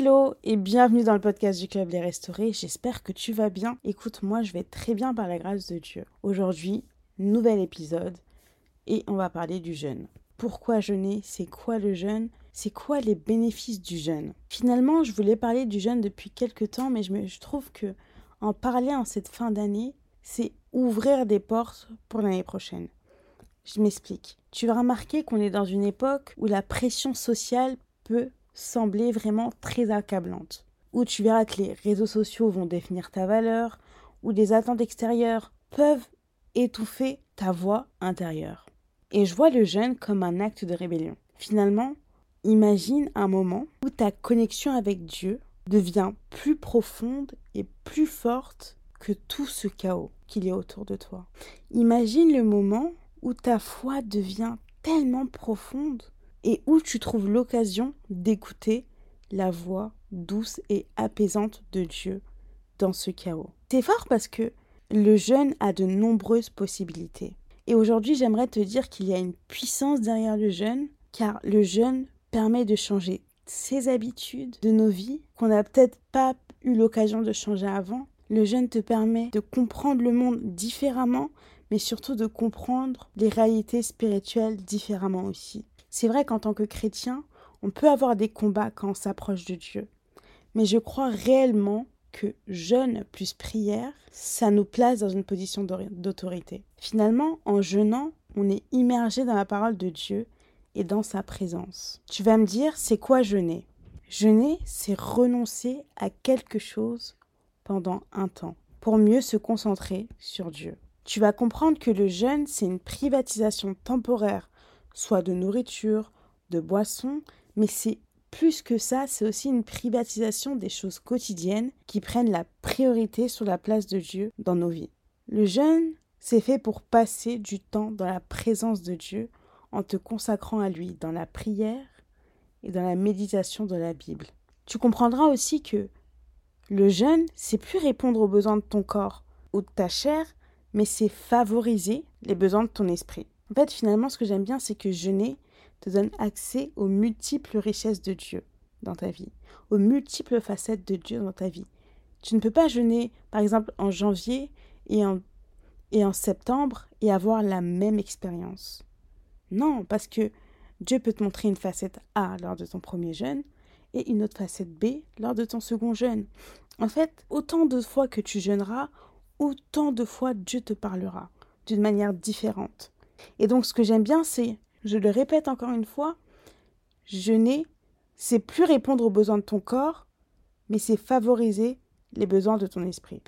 Hello et bienvenue dans le podcast du Club Les Restaurés. J'espère que tu vas bien. Écoute, moi je vais très bien par la grâce de Dieu. Aujourd'hui, nouvel épisode et on va parler du jeûne. Pourquoi jeûner? C'est quoi le jeûne? C'est quoi les bénéfices du jeûne? Finalement, je voulais parler du jeûne depuis quelques temps, mais je, me, trouve que en parler en cette fin d'année, c'est ouvrir des portes pour l'année prochaine. Je m'explique. Tu vas remarquer qu'on est dans une époque où la pression sociale peut sembler vraiment très accablante. Où tu verras que les réseaux sociaux vont définir ta valeur, où les attentes extérieures peuvent étouffer ta voix intérieure. Et je vois le jeûne comme un acte de rébellion. Finalement, imagine un moment où ta connexion avec Dieu devient plus profonde et plus forte que tout ce chaos qu'il y a autour de toi. Imagine le moment où ta foi devient tellement profonde et où tu trouves l'occasion d'écouter la voix douce et apaisante de Dieu dans ce chaos. C'est fort parce que le jeûne a de nombreuses possibilités. Et aujourd'hui, j'aimerais te dire qu'il y a une puissance derrière le jeûne, car le jeûne permet de changer ses habitudes de nos vies qu'on n'a peut-être pas eu l'occasion de changer avant. Le jeûne te permet de comprendre le monde différemment, mais surtout de comprendre les réalités spirituelles différemment aussi. C'est vrai qu'en tant que chrétien, on peut avoir des combats quand on s'approche de Dieu. Mais je crois réellement que jeûne plus prière, ça nous place dans une position d'autorité. Finalement, en jeûnant, on est immergé dans la parole de Dieu et dans sa présence. Tu vas me dire, c'est quoi jeûner? Jeûner, c'est renoncer à quelque chose pendant un temps pour mieux se concentrer sur Dieu. Tu vas comprendre que le jeûne, c'est une privatisation temporaire, soit de nourriture, de boissons, mais c'est plus que ça, c'est aussi une privatisation des choses quotidiennes qui prennent la priorité sur la place de Dieu dans nos vies. Le jeûne, c'est fait pour passer du temps dans la présence de Dieu en te consacrant à lui dans la prière et dans la méditation de la Bible. Tu comprendras aussi que le jeûne, c'est plus répondre aux besoins de ton corps ou de ta chair, mais c'est favoriser les besoins de ton esprit. En fait, finalement, ce que j'aime bien, c'est que jeûner, te donne accès aux multiples richesses de Dieu dans ta vie, aux multiples facettes de Dieu dans ta vie. Tu ne peux pas jeûner, par exemple, en janvier et en, et en septembre et avoir la même expérience. Non, parce que Dieu peut te montrer une facette A lors de ton premier jeûne et une autre facette B lors de ton second jeûne. En fait, autant de fois que tu jeûneras, autant de fois Dieu te parlera d'une manière différente. Et donc ce que j'aime bien, c'est je le répète encore une fois, jeûner, c'est plus répondre aux besoins de ton corps, mais c'est favoriser les besoins de ton esprit.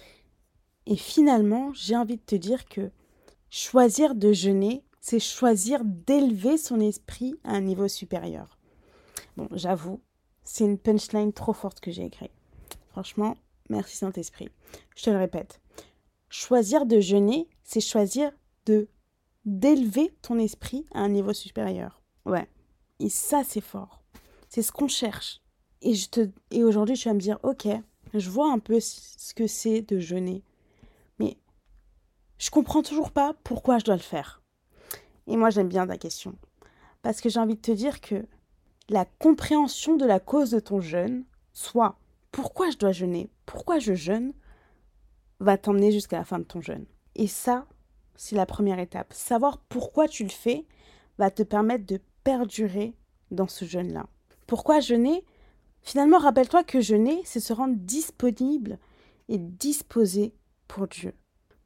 Et finalement, j'ai envie de te dire que choisir de jeûner, c'est choisir d'élever son esprit à un niveau supérieur. Bon, j'avoue, c'est une punchline trop forte que j'ai écrite. Franchement, merci Saint-Esprit. Je te le répète. Choisir de jeûner, c'est choisir de d'élever ton esprit à un niveau supérieur. Ouais. Et ça, c'est fort. C'est ce qu'on cherche. Et, je te... et aujourd'hui, tu vas me dire, ok, je vois un peu ce que c'est de jeûner. Mais je comprends toujours pas pourquoi je dois le faire. Et moi, j'aime bien ta question. Parce que j'ai envie de te dire que la compréhension de la cause de ton jeûne, soit pourquoi je dois jeûner, pourquoi je jeûne, va t'emmener jusqu'à la fin de ton jeûne. Et ça, c'est la première étape. Savoir pourquoi tu le fais va te permettre de perdurer dans ce jeûne-là. Pourquoi jeûner? Finalement, rappelle-toi que jeûner, c'est se rendre disponible et disposé pour Dieu.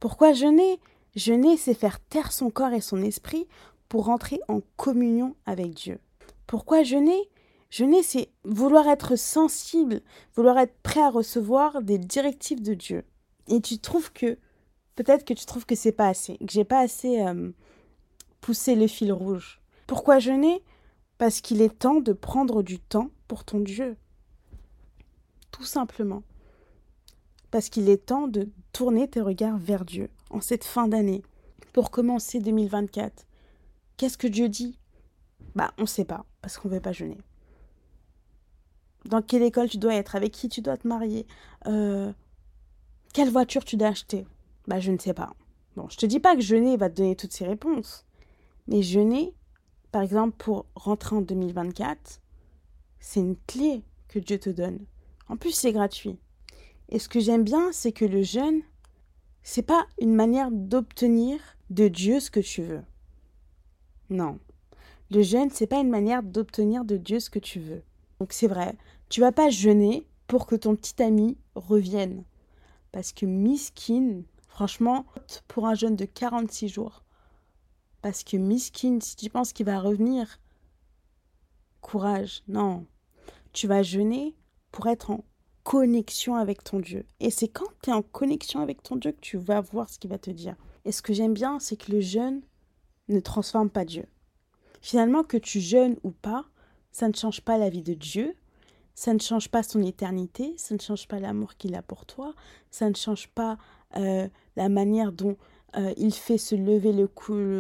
Pourquoi jeûner? Jeûner, c'est faire taire son corps et son esprit pour entrer en communion avec Dieu. Pourquoi jeûner? Jeûner, c'est vouloir être sensible, vouloir être prêt à recevoir des directives de Dieu. Et tu trouves que peut-être que tu trouves que c'est pas assez, que j'ai pas assez euh, poussé le fil rouge. Pourquoi jeûner Parce qu'il est temps de prendre du temps pour ton Dieu. Tout simplement. Parce qu'il est temps de tourner tes regards vers Dieu en cette fin d'année pour commencer 2024. Qu'est-ce que Dieu dit? Bah, on ne sait pas parce qu'on ne veut pas jeûner. Dans quelle école tu dois être? Avec qui tu dois te marier? Euh, Quelle voiture tu dois acheter? Bah, je ne sais pas. Bon, je te dis pas que jeûner va te donner toutes ces réponses. Mais jeûner, par exemple, pour rentrer en 2024, c'est une clé que Dieu te donne. En plus, c'est gratuit. Et ce que j'aime bien, c'est que le jeûne, c'est pas une manière d'obtenir de Dieu ce que tu veux. Non. Le jeûne, c'est pas une manière d'obtenir de Dieu ce que tu veux. Donc c'est vrai, tu vas pas jeûner pour que ton petit ami revienne. Parce que miskin, franchement, pour un jeûne de 46 jours. Parce que miskin, si tu penses qu'il va revenir, courage, non. Tu vas jeûner pour être en connexion avec ton Dieu. Et c'est quand tu es en connexion avec ton Dieu que tu vas voir ce qu'il va te dire. Et ce que j'aime bien, c'est que le jeûne ne transforme pas Dieu. Finalement, que tu jeûnes ou pas, ça ne change pas la vie de Dieu, ça ne change pas son éternité, ça ne change pas l'amour qu'il a pour toi, ça ne change pas euh, la manière dont euh, il fait se lever le,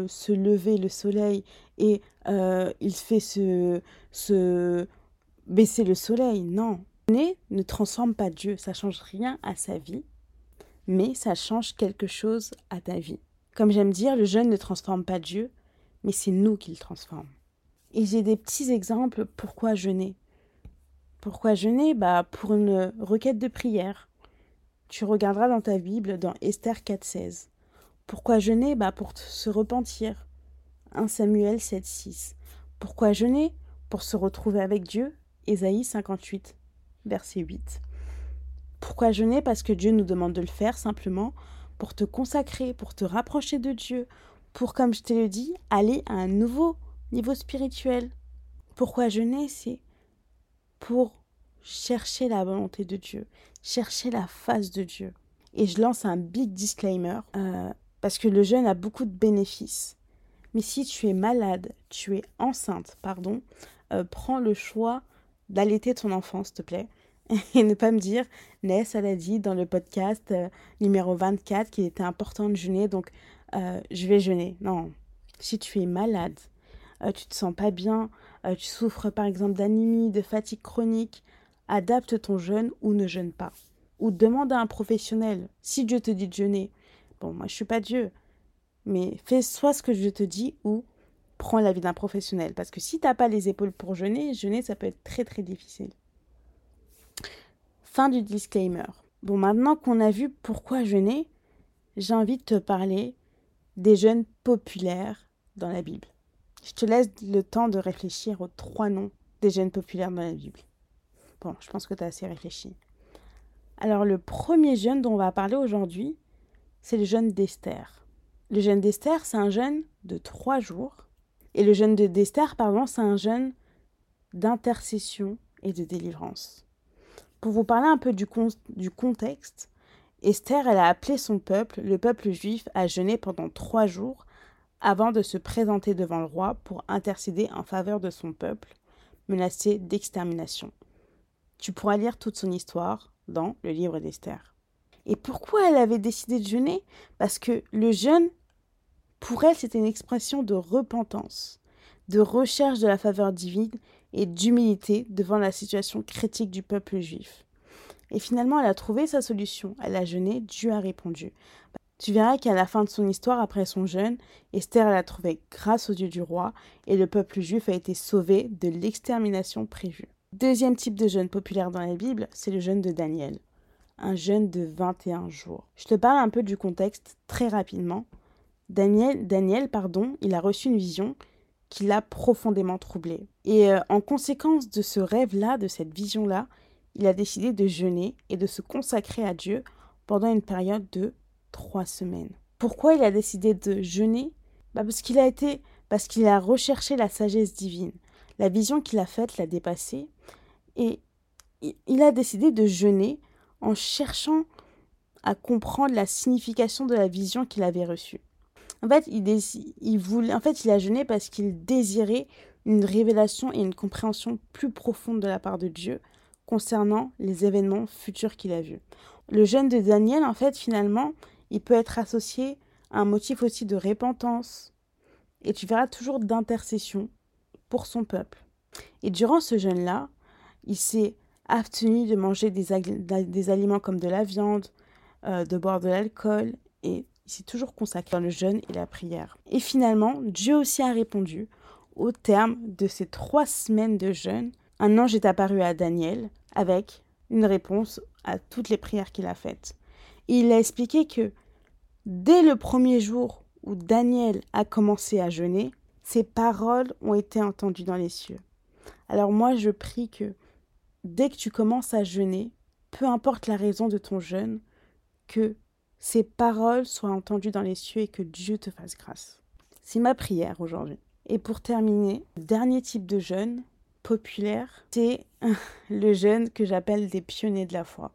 se lever le soleil et euh, il fait se, se baisser le soleil. Non. Ne transforme pas Dieu, ça change rien à sa vie, mais ça change quelque chose à ta vie. Comme j'aime dire, le jeûne ne transforme pas Dieu, mais c'est nous qui le transformons. Et j'ai des petits exemples pourquoi jeûner. Pourquoi jeûner? Bah pour une requête de prière. Tu regarderas dans ta Bible dans Esther 4.16. Pourquoi jeûner? Bah pour se repentir. 1 Samuel 7.6. Pourquoi jeûner? Pour se retrouver avec Dieu? Ésaïe 58, verset 8. Pourquoi jeûner? Parce que Dieu nous demande de le faire simplement pour te consacrer, pour te rapprocher de Dieu, pour, comme je te l'ai dit, aller à un nouveau niveau spirituel. Pourquoi jeûner? C'est pour chercher la volonté de Dieu, chercher la face de Dieu. Et je lance un big disclaimer, euh, parce que le jeûne a beaucoup de bénéfices. Mais si tu es malade, tu es enceinte, pardon, euh, prends le choix d'allaiter ton enfant, s'il te plaît. Et ne pas me dire, Ness, elle a dit dans le podcast euh, numéro 24 qu'il était important de jeûner, donc je vais jeûner. Non. Si tu es malade, tu te sens pas bien, tu souffres par exemple d'anémie, de fatigue chronique, adapte ton jeûne ou ne jeûne pas. Ou demande à un professionnel. Si Dieu te dit de jeûner, bon, moi je suis pas Dieu, mais fais soit ce que je te dis ou prends l'avis d'un professionnel. Parce que si tu n'as pas les épaules pour jeûner, jeûner ça peut être très très difficile. Fin du disclaimer. Bon, maintenant qu'on a vu pourquoi jeûner, j'ai envie de te parler des jeunes populaires dans la Bible. Je te laisse le temps de réfléchir aux trois noms des jeunes populaires dans la Bible. Bon, je pense que tu as assez réfléchi. Alors, le premier jeune dont on va parler aujourd'hui, c'est le jeune d'Esther. Le jeune d'Esther, c'est un jeune de trois jours. Et le jeune d'Esther, pardon, c'est un jeune d'intercession et de délivrance. Pour vous parler un peu du, du contexte, Esther, elle a appelé son peuple, le peuple juif, à jeûner pendant trois jours avant de se présenter devant le roi pour intercéder en faveur de son peuple, menacé d'extermination. Tu pourras lire toute son histoire dans le livre d'Esther. Et pourquoi elle avait décidé de jeûner? Parce que le jeûne, pour elle, c'était une expression de repentance, de recherche de la faveur divine et d'humilité devant la situation critique du peuple juif. Et finalement, elle a trouvé sa solution. Elle a jeûné, Dieu a répondu. Tu verras qu'à la fin de son histoire, après son jeûne, Esther a trouvé grâce aux dieux du roi et le peuple juif a été sauvé de l'extermination prévue. Deuxième type de jeûne populaire dans la Bible, c'est le jeûne de Daniel. Un jeûne de 21 jours. Je te parle un peu du contexte très rapidement. Daniel, Daniel pardon, il a reçu une vision qui l'a profondément troublé. Et euh, en conséquence de ce rêve-là, de cette vision-là, il a décidé de jeûner et de se consacrer à Dieu pendant une période de trois semaines. Pourquoi il a décidé de jeûner? Bah Parce qu'il a été, parce qu'il a recherché la sagesse divine. La vision qu'il a faite l'a dépassé et il a décidé de jeûner en cherchant à comprendre la signification de la vision qu'il avait reçue. En fait, il, voulait, en fait, il a jeûné parce qu'il désirait une révélation et une compréhension plus profonde de la part de Dieu concernant les événements futurs qu'il a vus. Le jeûne de Daniel, en fait, finalement, il peut être associé à un motif aussi de repentance, et tu verras toujours d'intercession pour son peuple. Et durant ce jeûne-là, il s'est abstenu de manger des, aliments comme de la viande, euh, de boire de l'alcool, et il s'est toujours consacré dans le jeûne et la prière. Et finalement, Dieu aussi a répondu. Au terme de ces trois semaines de jeûne, un ange est apparu à Daniel avec une réponse à toutes les prières qu'il a faites. Il a expliqué que dès le premier jour où Daniel a commencé à jeûner, ses paroles ont été entendues dans les cieux. Alors moi, je prie que dès que tu commences à jeûner, peu importe la raison de ton jeûne, que ces paroles soient entendues dans les cieux et que Dieu te fasse grâce. C'est ma prière aujourd'hui. Et pour terminer, dernier type de jeûne populaire, c'est le jeûne que j'appelle des pionniers de la foi.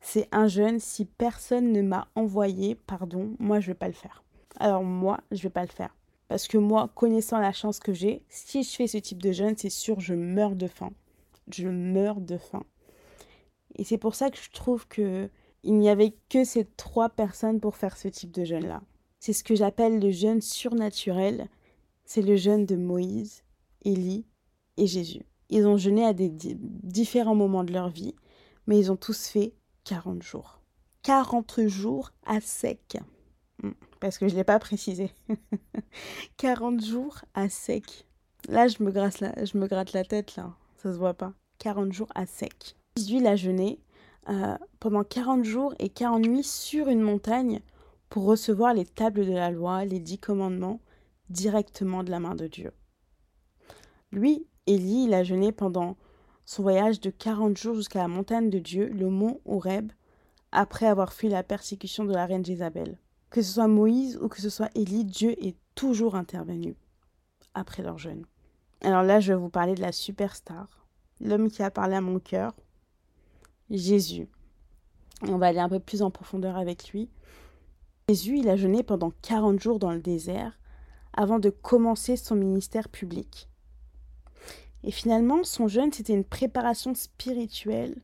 C'est un jeûne, si personne ne m'a envoyé, pardon, moi je vais pas le faire. Alors moi, je vais pas le faire. Parce que moi, connaissant la chance que j'ai, si je fais ce type de jeûne, c'est sûr, je meurs de faim. Je meurs de faim. Et c'est pour ça que je trouve que il n'y avait que ces trois personnes pour faire ce type de jeûne-là. C'est ce que j'appelle le jeûne surnaturel. C'est le jeûne de Moïse, Élie et Jésus. Ils ont jeûné à des différents moments de leur vie, mais ils ont tous fait 40 jours. 40 jours à sec. Hmm, parce que je ne l'ai pas précisé. 40 jours à sec. Là, je me, gratte la, je me gratte la tête, là. Ça se voit pas. 40 jours à sec. Jésus a jeûné euh, pendant 40 jours et 40 nuits sur une montagne pour recevoir les tables de la loi, les dix commandements, directement de la main de Dieu. Lui, Élie, il a jeûné pendant son voyage de 40 jours jusqu'à la montagne de Dieu, le mont Horeb, après avoir fui la persécution de la reine Jézabel. Que ce soit Moïse ou que ce soit Élie, Dieu est toujours intervenu après leur jeûne. Alors là, je vais vous parler de la superstar, l'homme qui a parlé à mon cœur, Jésus. On va aller un peu plus en profondeur avec lui. Jésus, il a jeûné pendant 40 jours dans le désert avant de commencer son ministère public. Et finalement, son jeûne, c'était une préparation spirituelle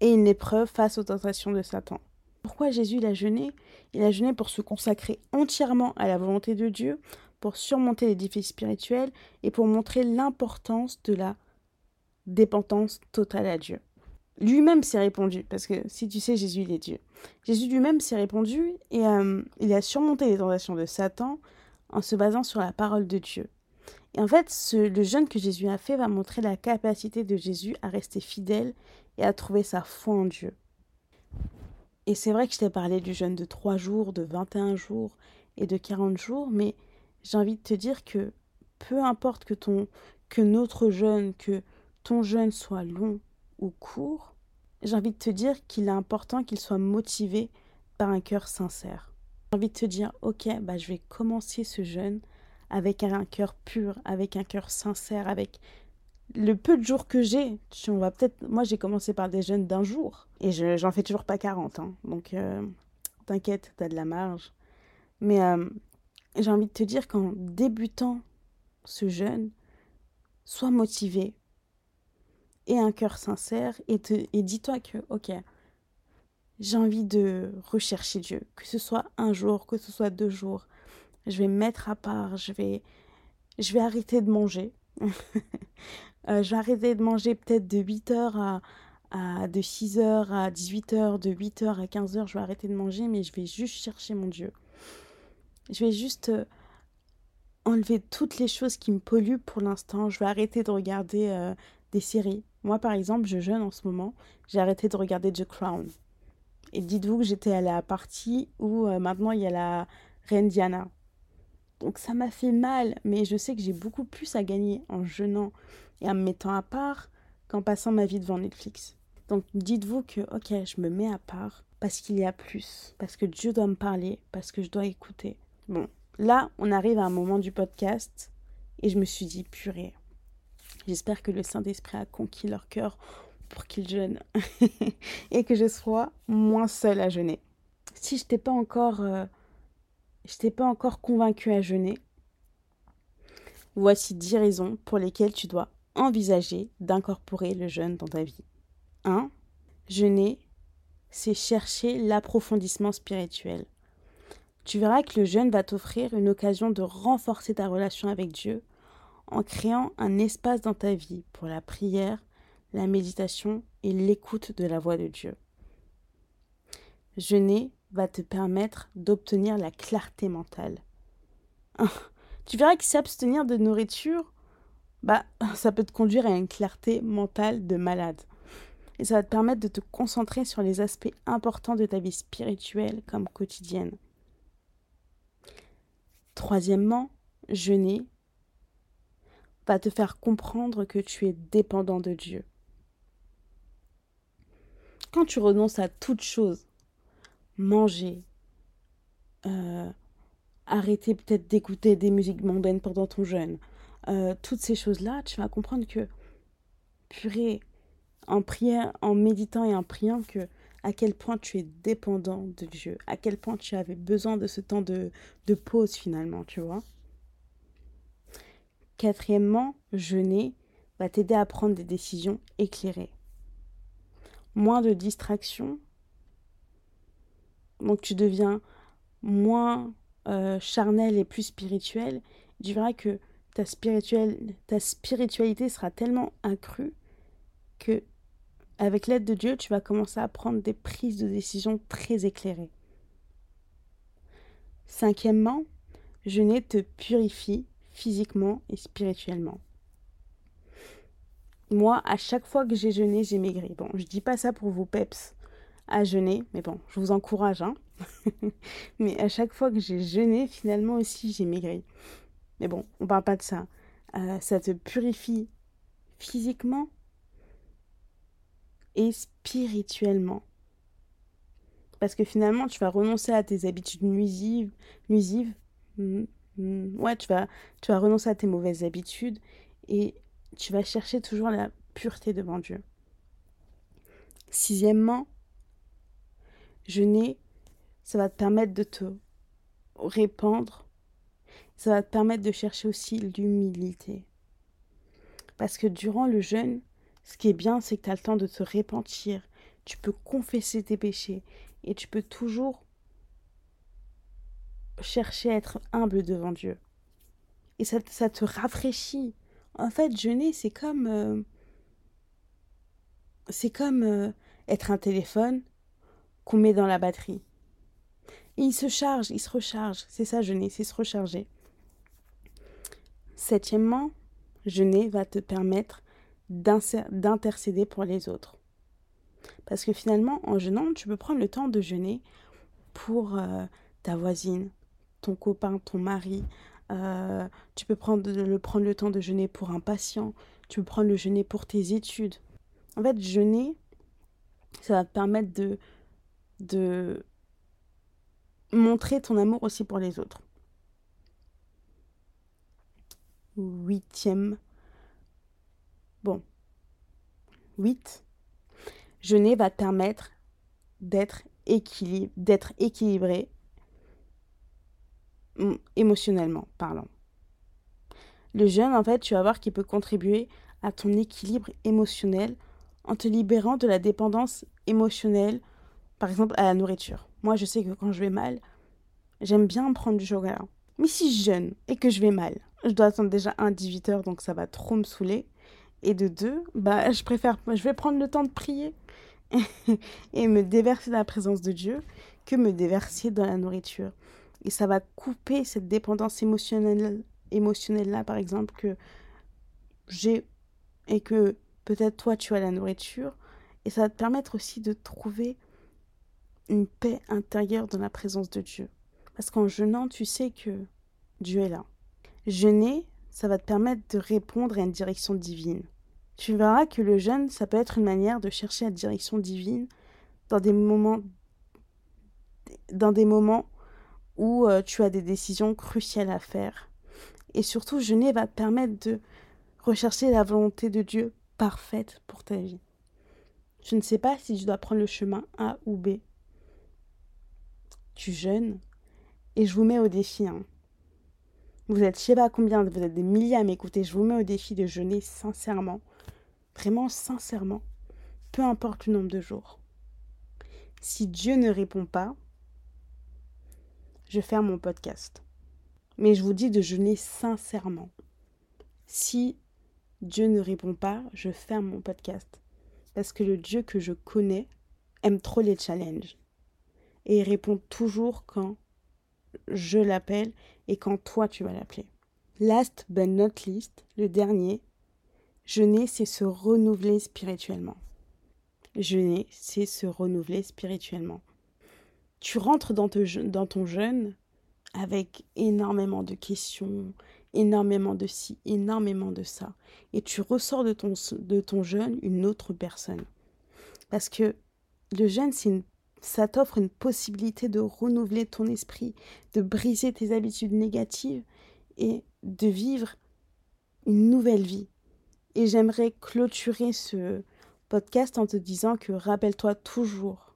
et une épreuve face aux tentations de Satan. Pourquoi Jésus il a jeûné? Il a jeûné pour se consacrer entièrement à la volonté de Dieu, pour surmonter les défis spirituels et pour montrer l'importance de la dépendance totale à Dieu lui-même s'est répondu, parce que si tu sais, Jésus, il est Dieu. Jésus lui-même s'est répondu et euh, il a surmonté les tentations de Satan en se basant sur la parole de Dieu. Et en fait, le jeûne que Jésus a fait va montrer la capacité de Jésus à rester fidèle et à trouver sa foi en Dieu. Et c'est vrai que je t'ai parlé du jeûne de 3 jours, de 21 jours et de 40 jours, mais j'ai envie de te dire que peu importe que, ton, que notre jeûne, que ton jeûne soit long ou court, j'ai envie de te dire qu'il est important qu'il soit motivé par un cœur sincère. J'ai envie de te dire, ok, bah, je vais commencer ce jeûne avec un cœur pur, avec un cœur sincère, avec le peu de jours que j'ai. On va peut-être, moi j'ai commencé par des jeûnes d'un jour et je j'en fais toujours pas 40, hein. donc euh, t'inquiète, t'as de la marge. Mais euh, j'ai envie de te dire qu'en débutant ce jeûne, sois motivé, et un cœur sincère et, et dis-toi que, ok, j'ai envie de rechercher Dieu, que ce soit un jour, que ce soit deux jours. Je vais mettre à part, je vais, je vais arrêter de manger. euh, je vais arrêter de manger peut-être de 8h à, à, de 6h à 18h, de 8h à 15h, je vais arrêter de manger, mais je vais juste chercher mon Dieu. Je vais juste euh, enlever toutes les choses qui me polluent pour l'instant. Je vais arrêter de regarder euh, des séries. Moi, par exemple, je jeûne en ce moment. J'ai arrêté de regarder The Crown. Et dites-vous que j'étais à la partie où euh, maintenant il y a la reine Diana. Donc ça m'a fait mal, mais je sais que j'ai beaucoup plus à gagner en jeûnant et en me mettant à part qu'en passant ma vie devant Netflix. Donc dites-vous que, ok, je me mets à part parce qu'il y a plus, parce que Dieu doit me parler, parce que je dois écouter. Bon, là, on arrive à un moment du podcast et je me suis dit, purée, J'espère que le Saint-Esprit a conquis leur cœur pour qu'ils jeûnent et que je sois moins seule à jeûner. Si je t'ai pas encore, euh, pas encore convaincu à jeûner, voici 10 raisons pour lesquelles tu dois envisager d'incorporer le jeûne dans ta vie. 1. Jeûner, c'est chercher l'approfondissement spirituel. Tu verras que le jeûne va t'offrir une occasion de renforcer ta relation avec Dieu en créant un espace dans ta vie pour la prière, la méditation et l'écoute de la voix de Dieu. Jeûner va te permettre d'obtenir la clarté mentale. tu verras que s'abstenir de nourriture, bah, ça peut te conduire à une clarté mentale de malade. Et ça va te permettre de te concentrer sur les aspects importants de ta vie spirituelle comme quotidienne. Troisièmement, jeûner va te faire comprendre que tu es dépendant de Dieu. Quand tu renonces à toute chose, manger, euh, arrêter peut-être d'écouter des musiques mondaines pendant ton jeûne, euh, toutes ces choses-là, tu vas comprendre que, purée, en priant, en méditant et en priant, que à quel point tu es dépendant de Dieu, à quel point tu avais besoin de ce temps de, de pause finalement, tu vois. Quatrièmement, jeûner va t'aider à prendre des décisions éclairées. Moins de distractions. Donc tu deviens moins euh, charnel et plus spirituel. Tu verras que ta, ta spiritualité sera tellement accrue que avec l'aide de Dieu, tu vas commencer à prendre des prises de décision très éclairées. Cinquièmement, jeûner te purifie physiquement et spirituellement. Moi, à chaque fois que j'ai jeûné, j'ai maigri. Bon, je dis pas ça pour vous peps à jeûner, mais bon, je vous encourage, hein. mais à chaque fois que j'ai jeûné, finalement aussi, j'ai maigri. Mais bon, on parle pas de ça. Euh, ça te purifie physiquement et spirituellement. Parce que finalement, tu vas renoncer à tes habitudes nuisives, Hmm, ouais, tu vas, tu vas renoncer à tes mauvaises habitudes et tu vas chercher toujours la pureté devant Dieu. Sixièmement, jeûner, ça va te permettre de te répandre. Ça va te permettre de chercher aussi l'humilité. Parce que durant le jeûne, ce qui est bien, c'est que tu as le temps de te repentir. Tu peux confesser tes péchés et tu peux toujours chercher à être humble devant Dieu. Et ça, te rafraîchit. En fait, jeûner, c'est comme. Euh, c'est comme euh, être un téléphone qu'on met dans la batterie. Il se charge, il se recharge. C'est ça, jeûner, c'est se recharger. Septièmement, jeûner va te permettre d'intercéder pour les autres. Parce que finalement, en jeûnant, tu peux prendre le temps de jeûner pour euh, ta voisine, ton copain, ton mari. Euh, tu peux prendre le, prendre le temps de jeûner pour un patient. Tu peux prendre le jeûner pour tes études. En fait, jeûner, ça va te permettre de, de montrer ton amour aussi pour les autres. Huitième. Bon. Huit. Jeûner va te permettre d'être équilibré émotionnellement parlant. Le jeûne, en fait, tu vas voir qu'il peut contribuer à ton équilibre émotionnel en te libérant de la dépendance émotionnelle, par exemple à la nourriture. Moi, je sais que quand je vais mal, j'aime bien prendre du chocolat. Mais si je jeûne et que je vais mal, je dois attendre déjà un 18 heures, donc ça va trop me saouler. Et de deux, bah, je préfère, je vais prendre le temps de prier et me déverser dans la présence de Dieu que me déverser dans la nourriture. Et ça va couper cette dépendance émotionnelle, émotionnelle là, par exemple, que j'ai et que peut-être toi tu as la nourriture. Et ça va te permettre aussi de trouver une paix intérieure dans la présence de Dieu. Parce qu'en jeûnant, tu sais que Dieu est là. Jeûner, ça va te permettre de répondre à une direction divine. Tu verras que le jeûne, ça peut être une manière de chercher la direction divine dans des moments dans des moments où euh, tu as des décisions cruciales à faire. Et surtout, jeûner va te permettre de rechercher la volonté de Dieu parfaite pour ta vie. Je ne sais pas si je dois prendre le chemin A ou B. Tu jeûnes et je vous mets au défi. Hein. Vous êtes, je sais pas combien, vous êtes des milliers à m'écouter. Je vous mets au défi de jeûner sincèrement, vraiment sincèrement, peu importe le nombre de jours. Si Dieu ne répond pas, je ferme mon podcast. Mais je vous dis de jeûner sincèrement. Si Dieu ne répond pas, je ferme mon podcast. Parce que le Dieu que je connais aime trop les challenges. Et il répond toujours quand je l'appelle et quand toi tu vas l'appeler. Last but not least, le dernier, jeûner, c'est se renouveler spirituellement. Jeûner, c'est se renouveler spirituellement. Tu rentres dans, ton jeûne avec énormément de questions, énormément de ci, énormément de ça. Et tu ressors de ton, jeûne une autre personne. Parce que le jeûne, ça t'offre une possibilité de renouveler ton esprit, de briser tes habitudes négatives et de vivre une nouvelle vie. Et j'aimerais clôturer ce podcast en te disant que rappelle-toi toujours,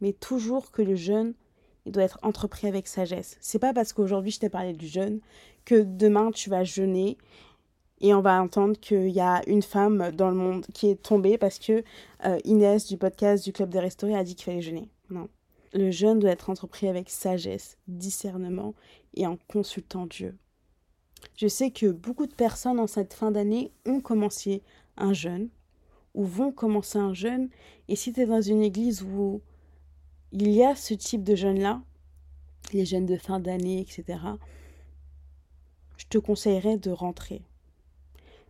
mais toujours que le jeûne, il doit être entrepris avec sagesse. C'est pas parce qu'aujourd'hui je t'ai parlé du jeûne que demain tu vas jeûner et on va entendre qu'il y a une femme dans le monde qui est tombée parce que euh, Inès du podcast du Club des Restaurés a dit qu'il fallait jeûner. Non. Le jeûne doit être entrepris avec sagesse, discernement et en consultant Dieu. Je sais que beaucoup de personnes en cette fin d'année ont commencé un jeûne ou vont commencer un jeûne. Et si tu es dans une église où il y a ce type de jeûne-là, les jeûnes de fin d'année, etc., je te conseillerais de rentrer.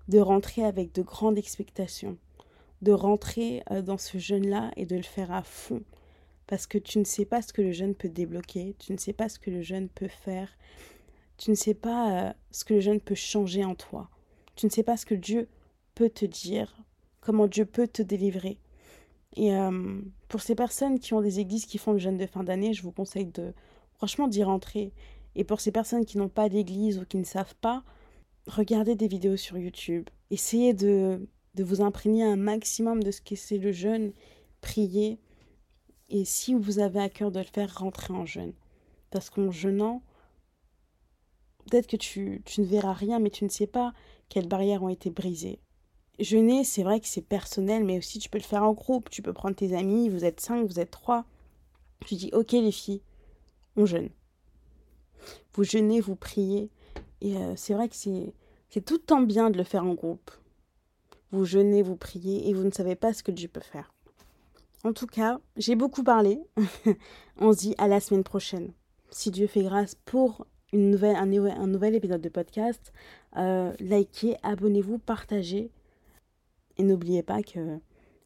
De rentrer avec de grandes expectations. De rentrer euh, dans ce jeûne-là et de le faire à fond. Parce que tu ne sais pas ce que le jeûne peut débloquer, tu ne sais pas ce que le jeûne peut faire, tu ne sais pas euh, ce que le jeûne peut changer en toi. Tu ne sais pas ce que Dieu peut te dire, comment Dieu peut te délivrer. Et euh, pour ces personnes qui ont des églises qui font le jeûne de fin d'année, je vous conseille de franchement d'y rentrer. Et pour ces personnes qui n'ont pas d'église ou qui ne savent pas, regardez des vidéos sur YouTube. Essayez de, de vous imprégner un maximum de ce que c'est le jeûne, priez. Et si vous avez à cœur de le faire, rentrez en jeûne. Parce qu'en jeûnant, peut-être que tu, ne verras rien, mais tu ne sais pas quelles barrières ont été brisées. Jeûner, c'est vrai que c'est personnel, mais aussi tu peux le faire en groupe. Tu peux prendre tes amis, vous êtes cinq, vous êtes trois. Tu dis, ok les filles, on jeûne. Vous jeûnez, vous priez. Et euh, c'est vrai que c'est, tout le temps bien de le faire en groupe. Vous jeûnez, vous priez, et vous ne savez pas ce que Dieu peut faire. En tout cas, j'ai beaucoup parlé. on se dit à la semaine prochaine. Si Dieu fait grâce pour une nouvelle, un, un nouvel épisode de podcast. Euh, likez, abonnez-vous, partagez. Et n'oubliez pas que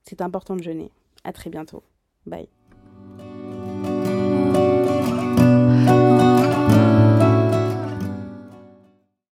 c'est important de jeûner. À très bientôt. Bye.